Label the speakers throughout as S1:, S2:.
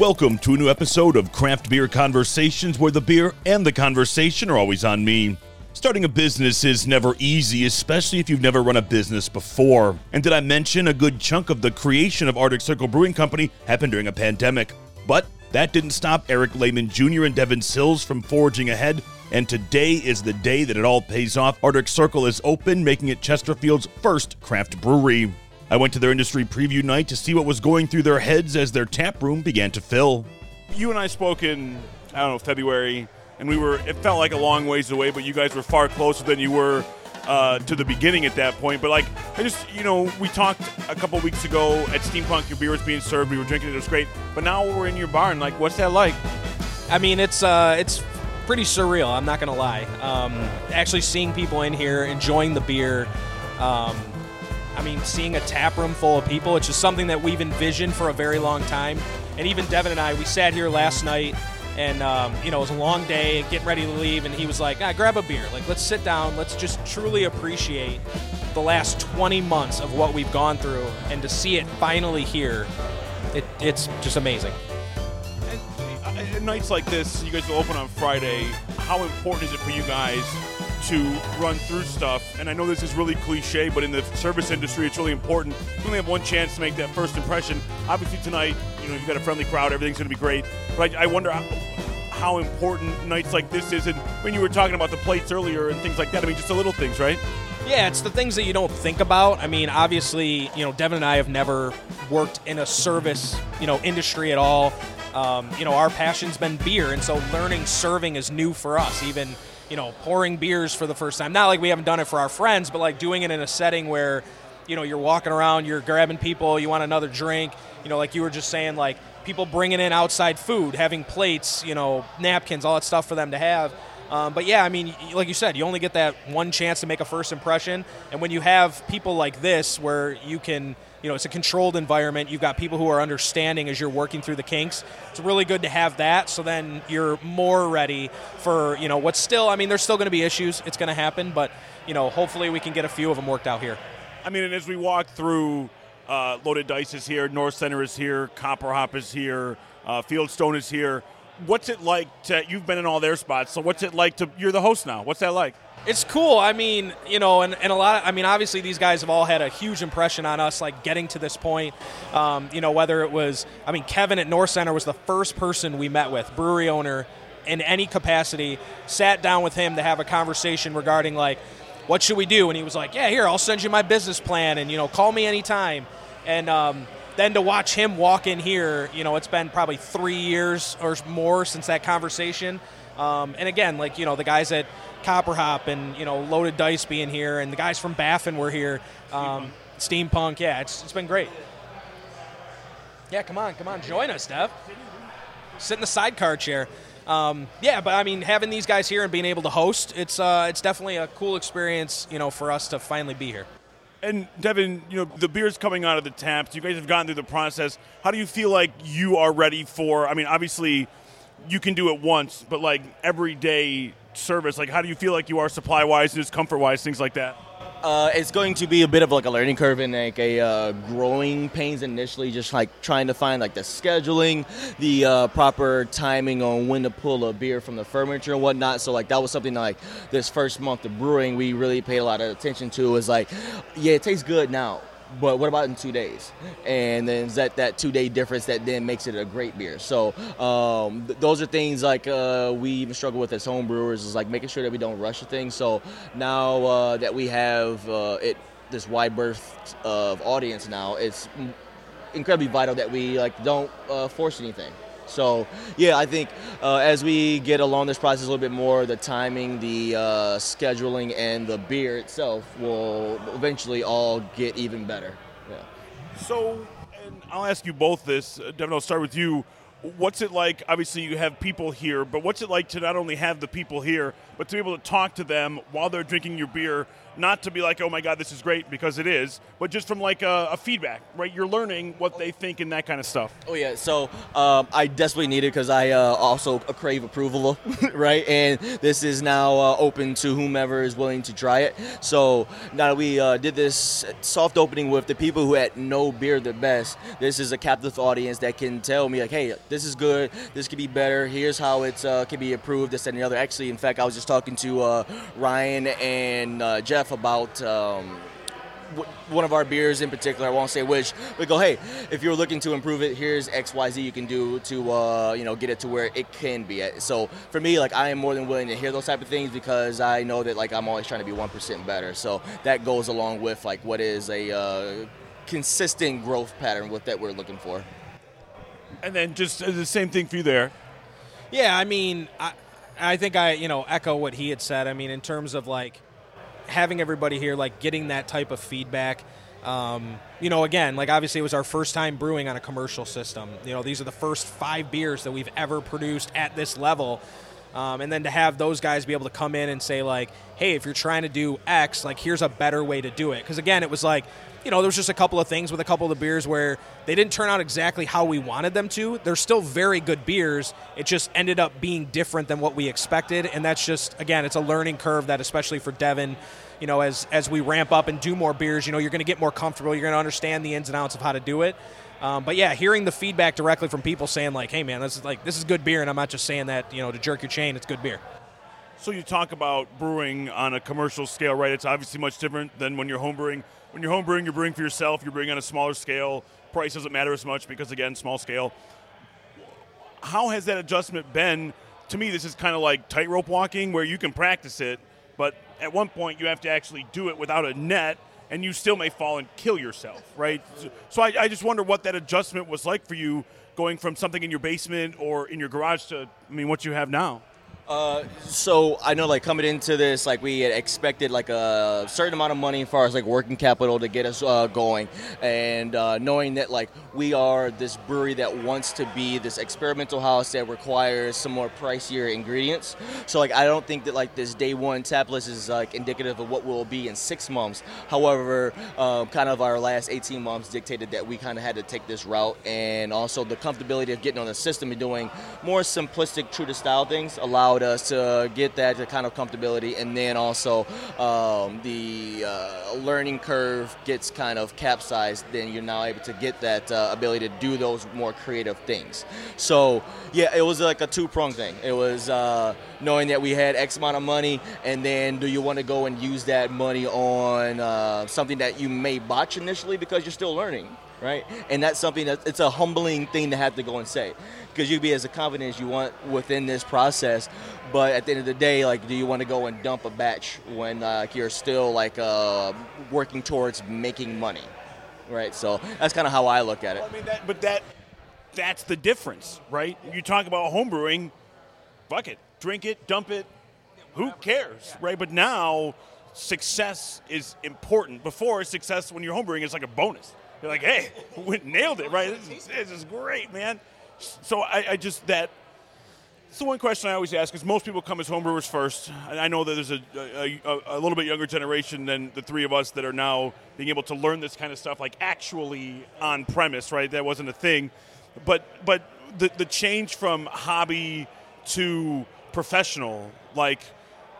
S1: Welcome to a new episode of Craft Beer Conversations, where the beer and the conversation are always on me. Starting a business is never easy, especially if you've never run a business before. And did I mention a good chunk of the creation of Arctic Circle Brewing Company happened during a pandemic? But that didn't stop Eric Lehman Jr. and Devin Sills from forging ahead. And today is the day that it all pays off. Arctic Circle is open, making it Chesterfield's first craft brewery. I went to their industry preview night to see what was going through their heads as their tap room began to fill.
S2: You and I spoke in, I don't know, February, and we were, it felt like a long ways away, but you guys were far closer than you were uh, to the beginning at that point. But like, I just, you know, we talked a couple weeks ago at Steampunk, your beer was being served, we were drinking it, it was great. But now we're in your barn. Like, what's that like?
S3: I mean, it's uh, it's pretty surreal. I'm not gonna lie. Um, actually, seeing people in here enjoying the beer. Um, I mean, seeing a tap room full of people, it's just something that we've envisioned for a very long time. And even Devin and I, we sat here last night, and um, you know, it was a long day, getting ready to leave, and he was like, ah, "Grab a beer. Like, let's sit down. Let's just truly appreciate the last 20 months of what we've gone through, and to see it finally here, it, it's just amazing."
S2: And, uh, nights like this, you guys will open on Friday. How important is it for you guys to run through stuff. And I know this is really cliche, but in the service industry, it's really important. You only have one chance to make that first impression. Obviously, tonight, you know, you've got a friendly crowd, everything's going to be great. But I, I wonder how, important nights like this is. And when you were talking about the plates earlier and things like that, I mean, just the little things, right?
S3: Yeah, it's the things that you don't think about. I mean, obviously, you know, Devin and I have never worked in a service, you know, industry at all. Um, you know, our passion's been beer, and so learning serving is new for us. Even you know, pouring beers for the first time. Not like we haven't done it for our friends, but like doing it in a setting where, you know, you're walking around, you're grabbing people, you want another drink. You know, like you were just saying, like people bringing in outside food, having plates, you know, napkins, all that stuff for them to have. Um, but yeah, I mean, like you said, you only get that one chance to make a first impression. And when you have people like this, where you can you know, it's a controlled environment. You've got people who are understanding as you're working through the kinks. It's really good to have that. So then you're more ready for, you know, what's still, I mean, there's still going to be issues. It's going to happen, but, you know, hopefully we can get a few of them worked out here.
S2: I mean, and as we walk through, uh, Loaded Dice is here, North Center is here, Copper Hop is here, uh, Fieldstone is here. What's it like to, you've been in all their spots, so what's it like to, you're the host now. What's that like?
S3: It's cool. I mean, you know, and, and a lot of, I mean, obviously these guys have all had a huge impression on us, like getting to this point. Um, you know, whether it was, I mean, Kevin at North Center was the first person we met with, brewery owner in any capacity, sat down with him to have a conversation regarding, like, what should we do? And he was like, yeah, here, I'll send you my business plan and, you know, call me anytime. And, um, then to watch him walk in here, you know, it's been probably three years or more since that conversation. Um, and again, like you know, the guys at Copper Hop and you know Loaded Dice being here, and the guys from Baffin were here. Um, Steampunk. Steampunk, yeah, it's, it's been great. Yeah, come on, come on, join us, Dev. Sit in the sidecar chair. Um, yeah, but I mean, having these guys here and being able to host, it's uh, it's definitely a cool experience, you know, for us to finally be here.
S2: And Devin, you know, the beer's coming out of the taps. You guys have gone through the process. How do you feel like you are ready for? I mean, obviously, you can do it once, but like everyday service, like how do you feel like you are supply wise, and just comfort wise, things like that?
S4: Uh, it's going to be a bit of like a learning curve and like a uh, growing pains initially, just like trying to find like the scheduling, the uh, proper timing on when to pull a beer from the fermenter and whatnot. So like that was something like this first month of brewing we really paid a lot of attention to. Is like, yeah, it tastes good now but what about in two days? And then is that that two day difference that then makes it a great beer. So um, th- those are things like uh, we even struggle with as home brewers is like making sure that we don't rush the thing. So now uh, that we have uh, it this wide berth of audience now, it's incredibly vital that we like don't uh, force anything. So, yeah, I think uh, as we get along this process a little bit more, the timing, the uh, scheduling, and the beer itself will eventually all get even better. Yeah.
S2: So, and I'll ask you both this. Uh, Devin, I'll start with you. What's it like? Obviously, you have people here, but what's it like to not only have the people here, but to be able to talk to them while they're drinking your beer not to be like, oh my God, this is great because it is, but just from like a, a feedback, right? You're learning what they think and that kind of stuff.
S4: Oh yeah, so um, I desperately need it because I uh, also crave approval, right? And this is now uh, open to whomever is willing to try it. So now that we uh, did this soft opening with the people who had know beer the best, this is a captive audience that can tell me like, hey, this is good, this could be better. Here's how it uh, can be approved. This and the other. Actually, in fact, I was just talking to uh, Ryan and uh, Jeff about. Um, one of our beers in particular, I won't say which, but go, hey, if you're looking to improve it, here's X, Y, Z you can do to, uh, you know, get it to where it can be at. So for me, like, I am more than willing to hear those type of things because I know that, like, I'm always trying to be 1% better. So that goes along with, like, what is a uh, consistent growth pattern with that we're looking for.
S2: And then just uh, the same thing for you there.
S3: Yeah, I mean, I, I think I, you know, echo what he had said. I mean, in terms of, like, having everybody here, like getting that type of feedback. Um, you know, again, like obviously it was our first time brewing on a commercial system. You know, these are the first five beers that we've ever produced at this level. Um, and then to have those guys be able to come in and say like, "Hey, if you're trying to do X, like here's a better way to do it." Because again, it was like, you know, there was just a couple of things with a couple of the beers where they didn't turn out exactly how we wanted them to. They're still very good beers. It just ended up being different than what we expected, and that's just again, it's a learning curve that especially for Devin you know, as as we ramp up and do more beers, you know, you're going to get more comfortable. You're going to understand the ins and outs of how to do it. Um, but yeah, hearing the feedback directly from people saying like, "Hey, man, this is like this is good beer," and I'm not just saying that you know to jerk your chain. It's good beer.
S2: So you talk about brewing on a commercial scale, right? It's obviously much different than when you're home brewing. When you're home brewing, you're brewing for yourself. You're brewing on a smaller scale. Price doesn't matter as much because again, small scale. How has that adjustment been? To me, this is kind of like tightrope walking, where you can practice it, but at one point you have to actually do it without a net and you still may fall and kill yourself, right? So I, I, just wonder what that adjustment was like for you going from something in your basement or in your garage to, I mean, what you have now.
S4: Uh, so I know, like coming into this, like we had expected like a certain amount of money as far as like working capital to get us uh, going, and uh, knowing that like we are this brewery that wants to be this experimental house that requires some more pricier ingredients. So like I don't think that like this day one tap list is like indicative of what we'll be in six months. However, um, kind of our last 18 months dictated that we kind of had to take this route, and also the comfortability of getting on the system and doing more simplistic, true to style things allow allowed us to get that kind of comfortability, and then also um, the uh, learning curve gets kind of capsized. Then you're now able to get that uh, ability to do those more creative things. So yeah, it was like a two prong thing. It was uh, knowing that we had X amount of money, and then do you want to go and use that money on uh, something that you may botch initially because you're still learning right? And that's something that it's a humbling thing to have to go and say because you be as confident as you want within this process. But at the end of the day, like, do you want to go and dump a batch when uh, you're still like uh, working towards making money, right? So that's kind of how I look at it.
S2: Well, I mean, that, but that that's the difference, right? You talk about homebrewing, fuck it, drink it, dump it, who cares, right? But now success is important. Before success, when you're homebrewing, is like a bonus. You're like, hey, we nailed it, right? This is, this is great, man so I, I just that it's the one question I always ask is most people come as homebrewers first. And I know that there's a, a, a, little bit younger generation than the three of us that are now being able to learn this kind of stuff like actually on premise, right? That wasn't a thing. But but the, the change from hobby to professional, like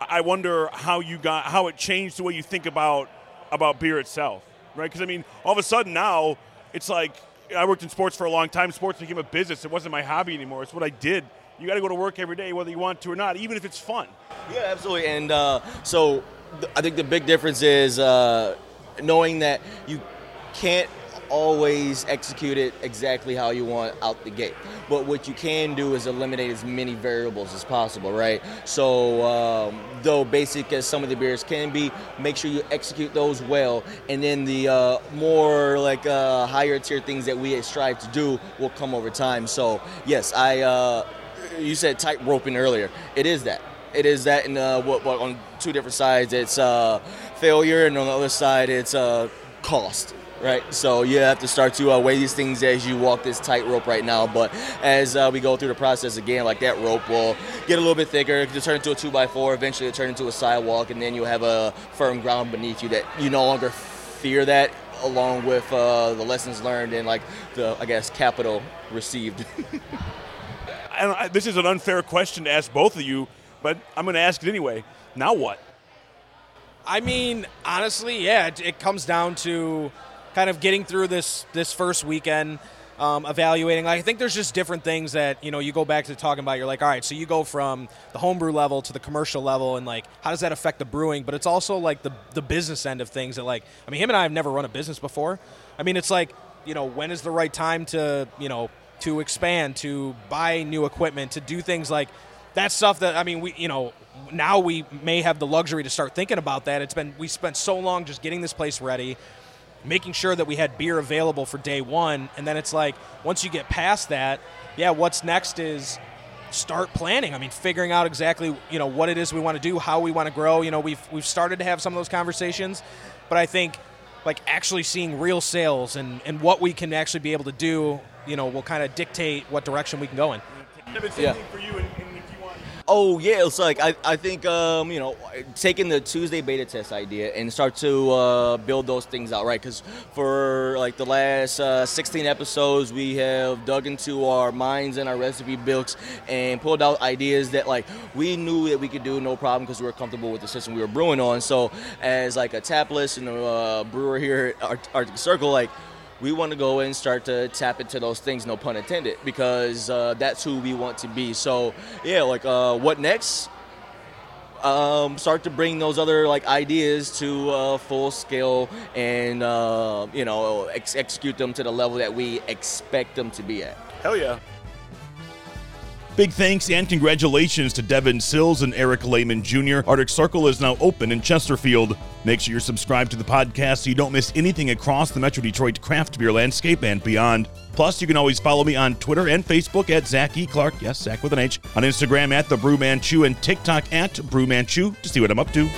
S2: I wonder how you got how it changed the way you think about about beer itself, right? Because I mean, all of a sudden now it's like I worked in sports for a long time. Sports became a business. It wasn't my hobby anymore. It's what I did. You got to go to work every day, whether you want to or not, even if it's fun.
S4: Yeah, absolutely. And uh, so th- I think the big difference is uh, knowing that you can't always execute it exactly how you want out the gate. But what you can do is eliminate as many variables as possible, right? So, um, though basic as some of the beers can be, make sure you execute those well, and then the uh, more like uh, higher tier things that we strive to do will come over time. So, yes, I. Uh, you said tight roping earlier. It is that. It is that, in uh, what, what on two different sides, it's uh, failure, and on the other side, it's uh, cost right? So you have to start to uh, weigh these things as you walk this tightrope right now. But as uh, we go through the process again, like that rope will get a little bit thicker, to turn into a two by four, eventually it'll turn into a sidewalk, and then you'll have a firm ground beneath you that you no longer fear that along with uh, the lessons learned and like the I guess capital received.
S2: and I, this is an unfair question to ask both of you, but I'm going to ask it anyway. Now what?
S3: I mean, honestly, yeah, it, it comes down to kind of getting through this this first weekend. Um, evaluating. Like, I think there's just different things that you know you go back to talking about. You're like, all right, so you go from the homebrew level to the commercial level, and like, how does that affect the brewing? But it's also like the the business end of things. That like, I mean, him and I have never run a business before. I mean, it's like, you know, when is the right time to you know to expand, to buy new equipment, to do things like that stuff that I mean, we you know now we may have the luxury to start thinking about that. It's been we spent so long just getting this place ready, making sure that we had beer available for day one, and then it's like once you get past that, yeah, what's next is start planning. I mean, figuring out exactly you know what it is we want to do, how we want to grow. You know, we've we've started to have some of those conversations, but I think like actually seeing real sales and and what we can actually be able to do, you know, will kind of dictate what direction we can go in.
S4: Yeah.
S2: for you, and, and if you want.
S4: Oh yeah, it's like I, I think um, you know taking the Tuesday beta test idea and start to uh, build those things out right because for like the last uh, 16 episodes we have dug into our minds and our recipe books and pulled out ideas that like we knew that we could do no problem because we were comfortable with the system we were brewing on. So as like a tapless and a uh, brewer here at Arctic Circle, like we want to go and start to tap into those things, no pun intended, because uh, that's who we want to be. So, yeah, like, uh, what next? Um, start to bring those other like ideas to uh, full scale and uh, you know ex- execute them to the level that we expect them to be at.
S2: Hell yeah.
S1: Big thanks and congratulations to Devin Sills and Eric Lehman Jr. Arctic Circle is now open in Chesterfield. Make sure you're subscribed to the podcast so you don't miss anything across the Metro Detroit craft beer landscape and beyond. Plus, you can always follow me on Twitter and Facebook at Zach E. Clark, yes, Zach with an H, on Instagram at The Brewman Chew, and TikTok at Brewman Chew to see what I'm up to.